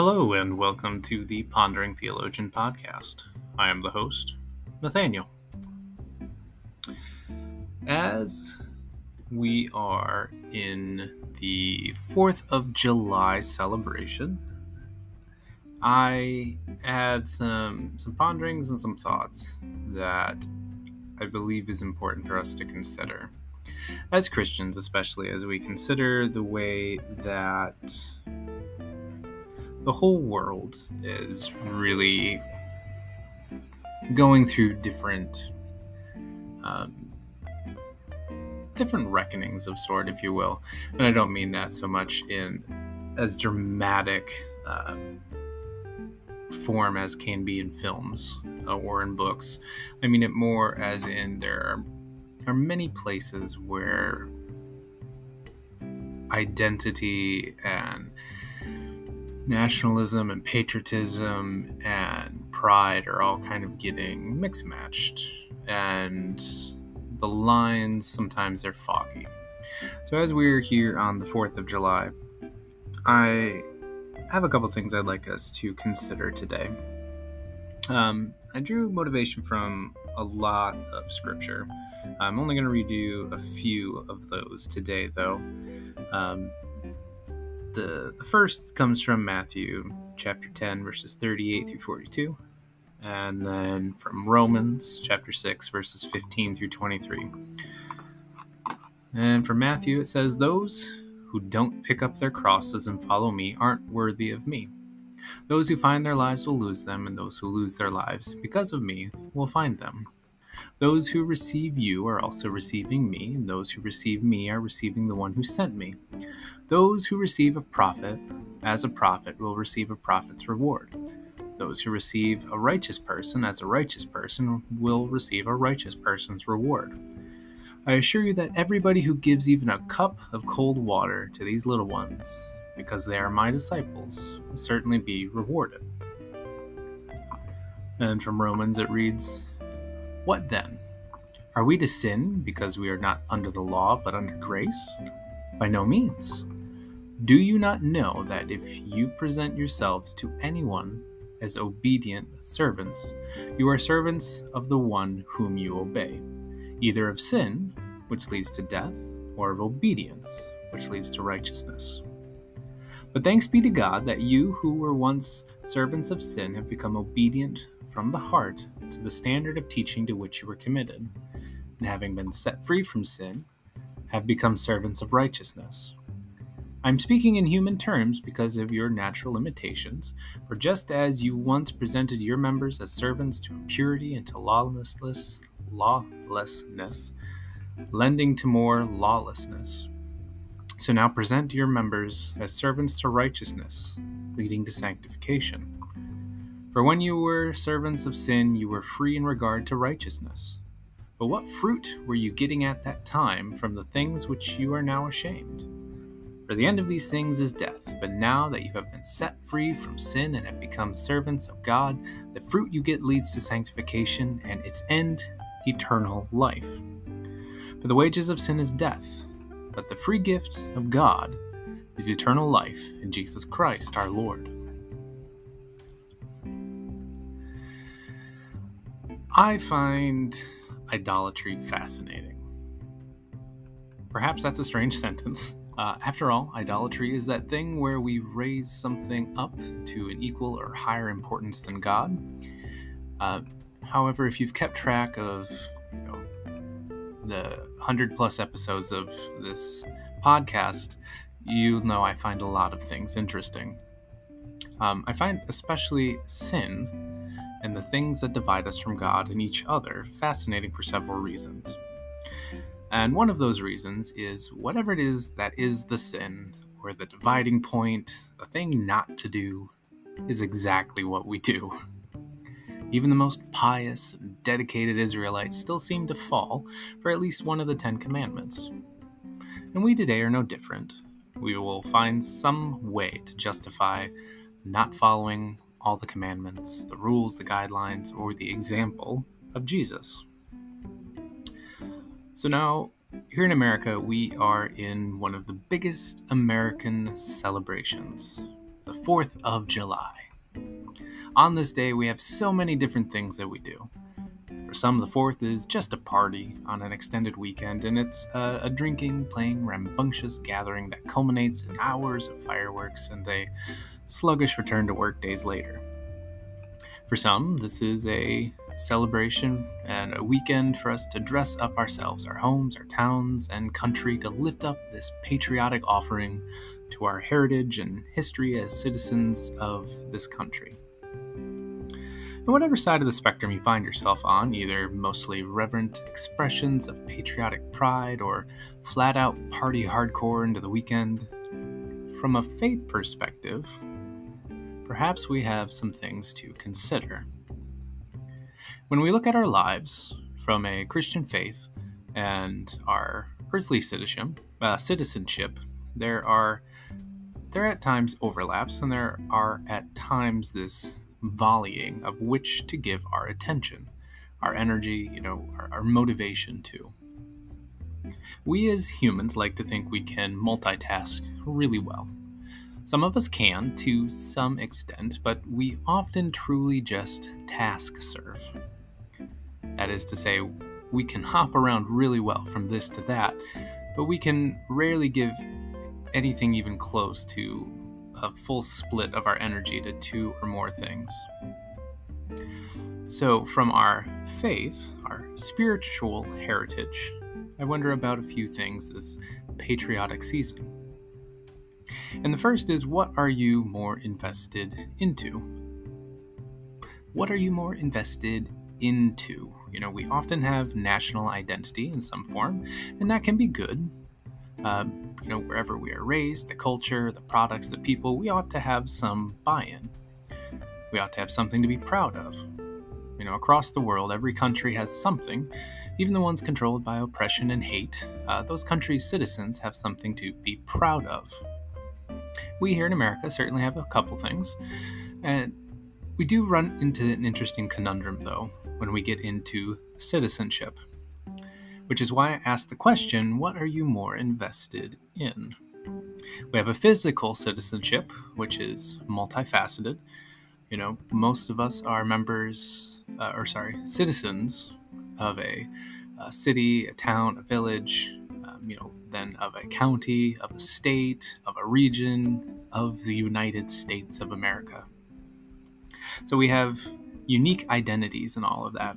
Hello, and welcome to the Pondering Theologian podcast. I am the host, Nathaniel. As we are in the 4th of July celebration, I had some, some ponderings and some thoughts that I believe is important for us to consider. As Christians, especially as we consider the way that the whole world is really going through different um, different reckonings of sort, if you will. And I don't mean that so much in as dramatic uh, form as can be in films uh, or in books. I mean it more as in there are, are many places where identity and nationalism and patriotism and pride are all kind of getting mixed matched and the lines sometimes they're foggy. So as we're here on the 4th of july i have a couple things i'd like us to consider today. Um, i drew motivation from a lot of scripture. I'm only going to read you a few of those today though. Um, the, the first comes from Matthew chapter 10, verses 38 through 42, and then from Romans chapter 6, verses 15 through 23. And from Matthew, it says, Those who don't pick up their crosses and follow me aren't worthy of me. Those who find their lives will lose them, and those who lose their lives because of me will find them. Those who receive you are also receiving me, and those who receive me are receiving the one who sent me. Those who receive a prophet as a prophet will receive a prophet's reward. Those who receive a righteous person as a righteous person will receive a righteous person's reward. I assure you that everybody who gives even a cup of cold water to these little ones, because they are my disciples, will certainly be rewarded. And from Romans it reads, What then? Are we to sin because we are not under the law but under grace? By no means. Do you not know that if you present yourselves to anyone as obedient servants, you are servants of the one whom you obey, either of sin, which leads to death, or of obedience, which leads to righteousness? But thanks be to God that you who were once servants of sin have become obedient from the heart to the standard of teaching to which you were committed, and having been set free from sin, have become servants of righteousness. I'm speaking in human terms because of your natural limitations, for just as you once presented your members as servants to impurity and to lawlessness, lawlessness, lending to more lawlessness. So now present your members as servants to righteousness, leading to sanctification. For when you were servants of sin, you were free in regard to righteousness. But what fruit were you getting at that time from the things which you are now ashamed? For the end of these things is death. But now that you have been set free from sin and have become servants of God, the fruit you get leads to sanctification, and its end, eternal life. For the wages of sin is death, but the free gift of God is eternal life in Jesus Christ our Lord. I find idolatry fascinating. Perhaps that's a strange sentence. Uh, after all, idolatry is that thing where we raise something up to an equal or higher importance than God. Uh, however, if you've kept track of you know, the hundred plus episodes of this podcast, you know I find a lot of things interesting. Um, I find especially sin and the things that divide us from God and each other fascinating for several reasons. And one of those reasons is whatever it is that is the sin, or the dividing point, the thing not to do, is exactly what we do. Even the most pious and dedicated Israelites still seem to fall for at least one of the Ten Commandments. And we today are no different. We will find some way to justify not following all the commandments, the rules, the guidelines, or the example of Jesus. So now, here in America, we are in one of the biggest American celebrations the 4th of July. On this day, we have so many different things that we do. For some, the 4th is just a party on an extended weekend, and it's a, a drinking, playing, rambunctious gathering that culminates in hours of fireworks and a sluggish return to work days later. For some, this is a celebration and a weekend for us to dress up ourselves, our homes, our towns, and country to lift up this patriotic offering to our heritage and history as citizens of this country. And whatever side of the spectrum you find yourself on, either mostly reverent expressions of patriotic pride or flat out party hardcore into the weekend, from a faith perspective, perhaps we have some things to consider. When we look at our lives from a Christian faith and our earthly citizenship, uh, citizenship, there are there are at times overlaps, and there are at times this volleying of which to give our attention, our energy, you know, our, our motivation to. We as humans like to think we can multitask really well. Some of us can to some extent, but we often truly just task serve. That is to say, we can hop around really well from this to that, but we can rarely give anything even close to a full split of our energy to two or more things. So, from our faith, our spiritual heritage, I wonder about a few things this patriotic season. And the first is what are you more invested into? What are you more invested into? You know, we often have national identity in some form, and that can be good. Uh, you know, wherever we are raised, the culture, the products, the people, we ought to have some buy in. We ought to have something to be proud of. You know, across the world, every country has something, even the ones controlled by oppression and hate. Uh, those countries' citizens have something to be proud of. We here in America certainly have a couple things. And we do run into an interesting conundrum, though, when we get into citizenship, which is why I asked the question what are you more invested in? We have a physical citizenship, which is multifaceted. You know, most of us are members, uh, or sorry, citizens of a, a city, a town, a village, Um, you know, then of a county, of a state, of a region, of the United States of America. So we have unique identities and all of that,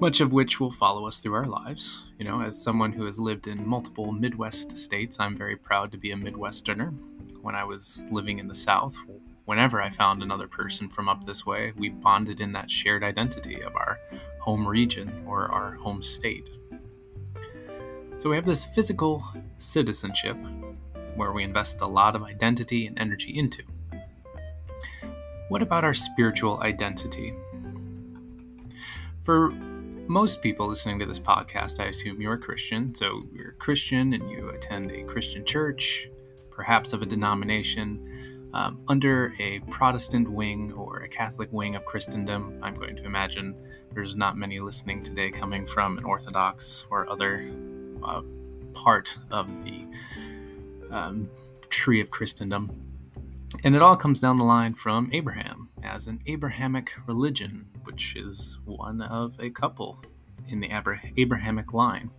much of which will follow us through our lives. You know, as someone who has lived in multiple Midwest states, I'm very proud to be a Midwesterner. When I was living in the South, whenever I found another person from up this way, we bonded in that shared identity of our home region or our home state. So we have this physical citizenship where we invest a lot of identity and energy into. What about our spiritual identity? For most people listening to this podcast, I assume you're a Christian. So you're a Christian and you attend a Christian church, perhaps of a denomination, um, under a Protestant wing or a Catholic wing of Christendom. I'm going to imagine there's not many listening today coming from an Orthodox or other uh, part of the um, tree of Christendom. And it all comes down the line from Abraham as an Abrahamic religion, which is one of a couple in the Abrahamic line.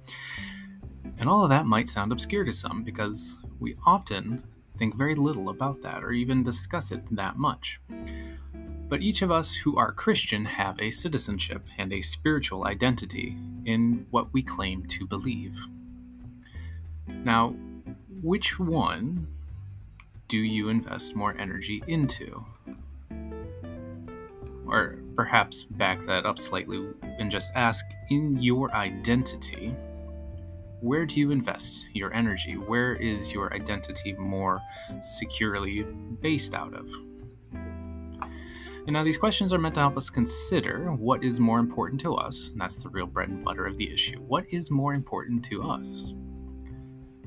And all of that might sound obscure to some because we often think very little about that or even discuss it that much. But each of us who are Christian have a citizenship and a spiritual identity in what we claim to believe. Now, which one do you invest more energy into? Or perhaps back that up slightly and just ask in your identity, where do you invest your energy? Where is your identity more securely based out of? And now these questions are meant to help us consider what is more important to us, and that's the real bread and butter of the issue. What is more important to us?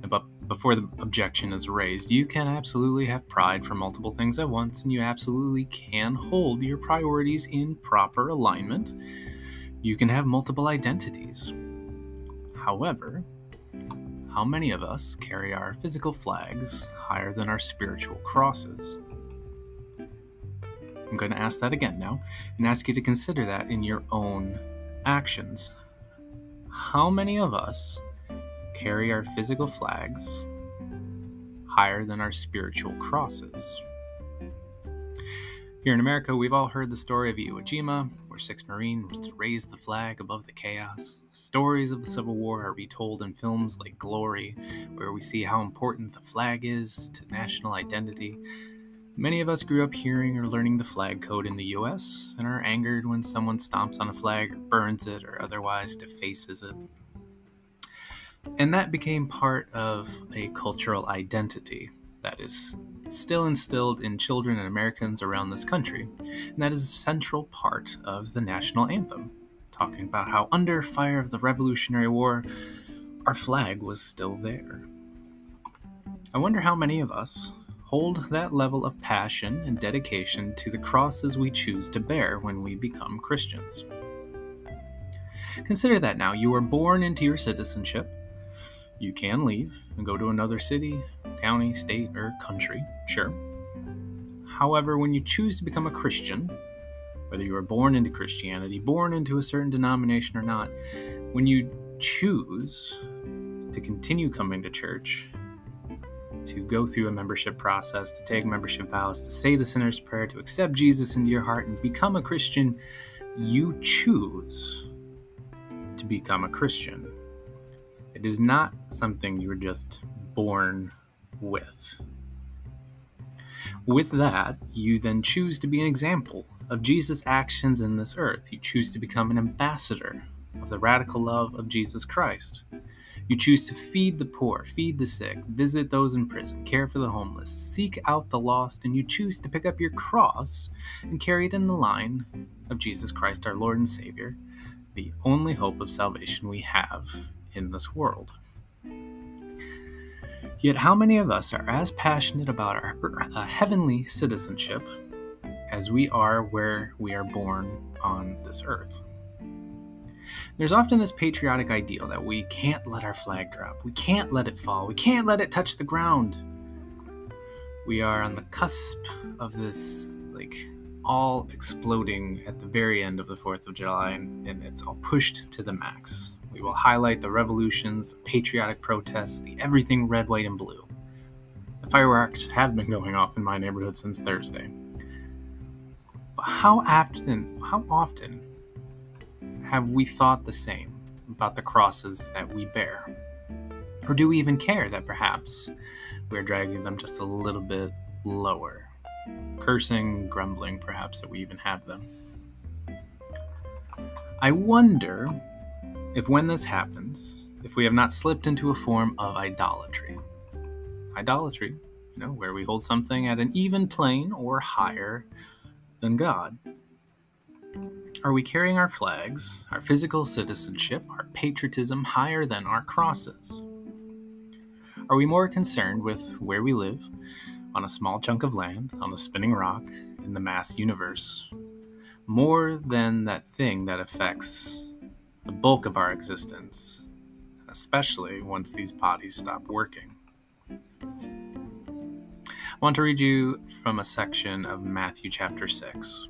But before the objection is raised, you can absolutely have pride for multiple things at once, and you absolutely can hold your priorities in proper alignment. You can have multiple identities. However, how many of us carry our physical flags higher than our spiritual crosses? I'm going to ask that again now and ask you to consider that in your own actions. How many of us carry our physical flags higher than our spiritual crosses? Here in America, we've all heard the story of Iwo Jima, where six Marines raised the flag above the chaos. Stories of the Civil War are retold in films like Glory, where we see how important the flag is to national identity. Many of us grew up hearing or learning the flag code in the US and are angered when someone stomps on a flag or burns it or otherwise defaces it. And that became part of a cultural identity that is still instilled in children and Americans around this country, and that is a central part of the national anthem, talking about how under fire of the Revolutionary War, our flag was still there. I wonder how many of us hold that level of passion and dedication to the crosses we choose to bear when we become Christians. Consider that now you are born into your citizenship. You can leave and go to another city, county, state, or country, sure. However, when you choose to become a Christian, whether you were born into Christianity, born into a certain denomination or not, when you choose to continue coming to church, to go through a membership process, to take membership vows, to say the sinner's prayer, to accept Jesus into your heart and become a Christian, you choose to become a Christian. It is not something you're just born with. With that, you then choose to be an example of Jesus' actions in this earth. You choose to become an ambassador of the radical love of Jesus Christ. You choose to feed the poor, feed the sick, visit those in prison, care for the homeless, seek out the lost, and you choose to pick up your cross and carry it in the line of Jesus Christ, our Lord and Savior, the only hope of salvation we have in this world. Yet, how many of us are as passionate about our uh, heavenly citizenship as we are where we are born on this earth? There's often this patriotic ideal that we can't let our flag drop, we can't let it fall, we can't let it touch the ground. We are on the cusp of this, like, all exploding at the very end of the 4th of July, and, it's all pushed to the max. We will highlight the revolutions, the patriotic protests, the everything red, white, and blue. The fireworks have been going off in my neighborhood since Thursday. But how often, how often have we thought the same about the crosses that we bear? Or do we even care that perhaps we're dragging them just a little bit lower? Cursing, grumbling, perhaps that we even have them. I wonder if when this happens, if we have not slipped into a form of idolatry, idolatry, you know, where we hold something at an even plane or higher than God. Are we carrying our flags, our physical citizenship, our patriotism higher than our crosses? Are we more concerned with where we live, on a small chunk of land, on a spinning rock, in the mass universe, more than that thing that affects the bulk of our existence, especially once these bodies stop working. I want to read you from a section of Matthew chapter 6.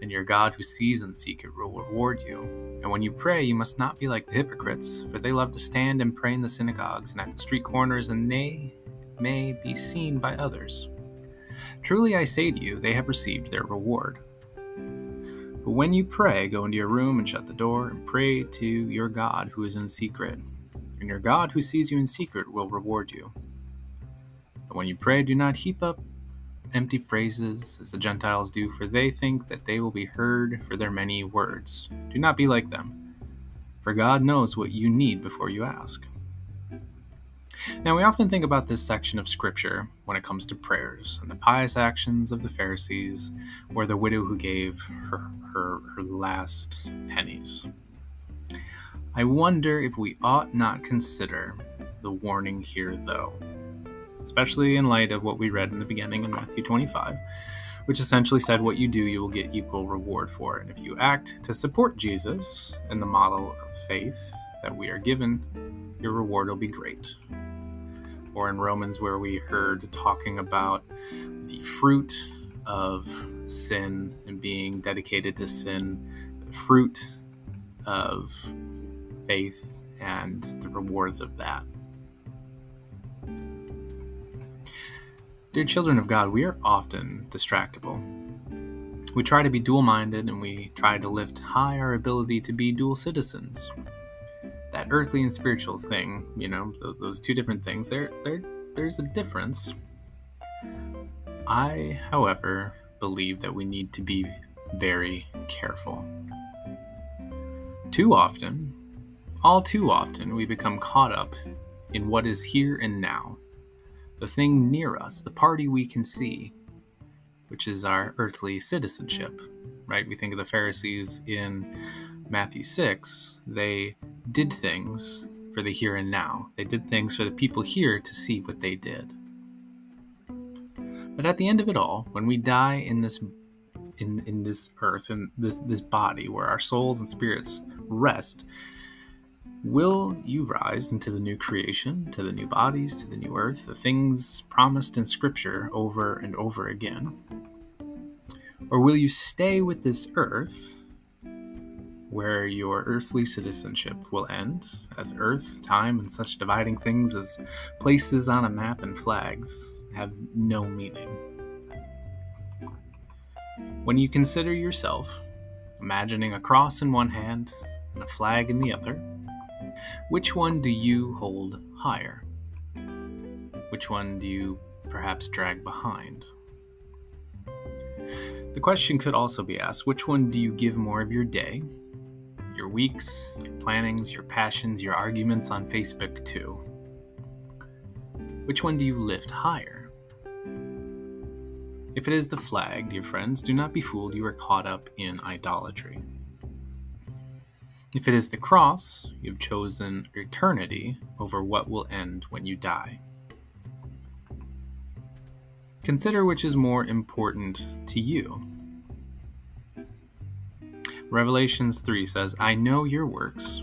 and your God who sees in secret will reward you. And when you pray, you must not be like the hypocrites, for they love to stand and pray in the synagogues and at the street corners, and they may be seen by others. Truly I say to you, they have received their reward. But when you pray, go into your room and shut the door and pray to your God who is in secret. And your God who sees you in secret will reward you. But when you pray, do not heap up empty phrases as the Gentiles do, for they think that they will be heard for their many words. Do not be like them, for God knows what you need before you ask. Now, we often think about this section of Scripture when it comes to prayers and the pious actions of the Pharisees or the widow who gave her, her, her last pennies. I wonder if we ought not consider the warning here, though, especially in light of what we read in the beginning in Matthew 25, which essentially said, What you do, you will get equal reward for. And if you act to support Jesus and the model of faith that we are given, your reward will be great. Or in Romans, where we heard talking about the fruit of sin and being dedicated to sin, the fruit of faith and the rewards of that. Dear children of God, we are often distractible. We try to be dual minded and we try to lift high our ability to be dual citizens. That earthly and spiritual thing, you know, those, those two different things, there, there, there's a difference. I, however, believe that we need to be very careful. Too often, all too often, we become caught up in what is here and now the thing near us, the party we can see, which is our earthly citizenship, right? We think of the Pharisees in Matthew 6, they did things for the here and now. They did things for the people here to see what they did. But at the end of it all, when we die in this in, in this earth, in this this body where our souls and spirits rest, Will you rise into the new creation, to the new bodies, to the new earth, the things promised in Scripture over and over again? Or will you stay with this earth, where your earthly citizenship will end, as earth, time, and such dividing things as places on a map and flags have no meaning? When you consider yourself, imagining a cross in one hand and a flag in the other, which one do you hold higher? Which one do you perhaps drag behind? The question could also be asked which one do you give more of your day, your weeks, your plannings, your passions, your arguments on Facebook to? Which one do you lift higher? If it is the flag, dear friends, do not be fooled, you are caught up in idolatry. If it is the cross, you've chosen eternity over what will end when you die. Consider which is more important to you. Revelations 3 says, I know your works.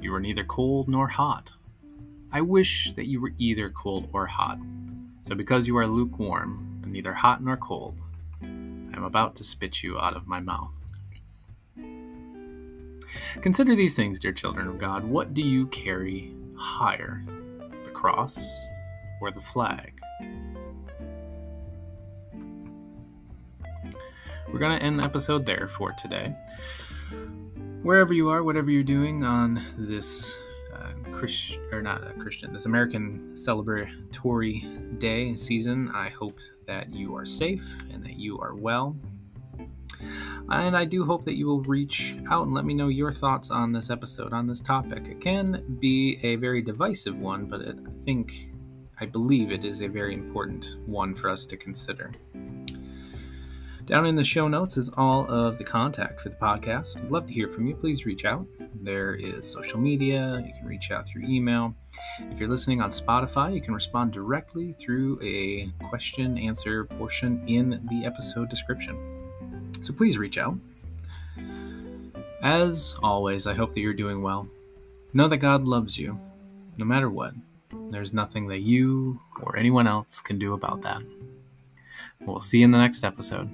You are neither cold nor hot. I wish that you were either cold or hot. So because you are lukewarm and neither hot nor cold, I am about to spit you out of my mouth. Consider these things, dear children of God. What do you carry higher, the cross or the flag? We're going to end the episode there for today. Wherever you are, whatever you're doing on this uh, Christian or not a Christian, this American celebratory day season, I hope that you are safe and that you are well and I do hope that you will reach out and let me know your thoughts on this episode, on this topic. It can be a very divisive one, but it, I think, I believe it is a very important one for us to consider. Down in the show notes is all of the contact for the podcast. I'd love to hear from you. Please reach out. There is social media. You can reach out through email. If you're listening on Spotify, you can respond directly through a question answer portion in the episode description. So please reach out. As always, I hope that you're doing well. Know that God loves you, no matter what. There's nothing that you or anyone else can do about that. We'll see you in the next episode.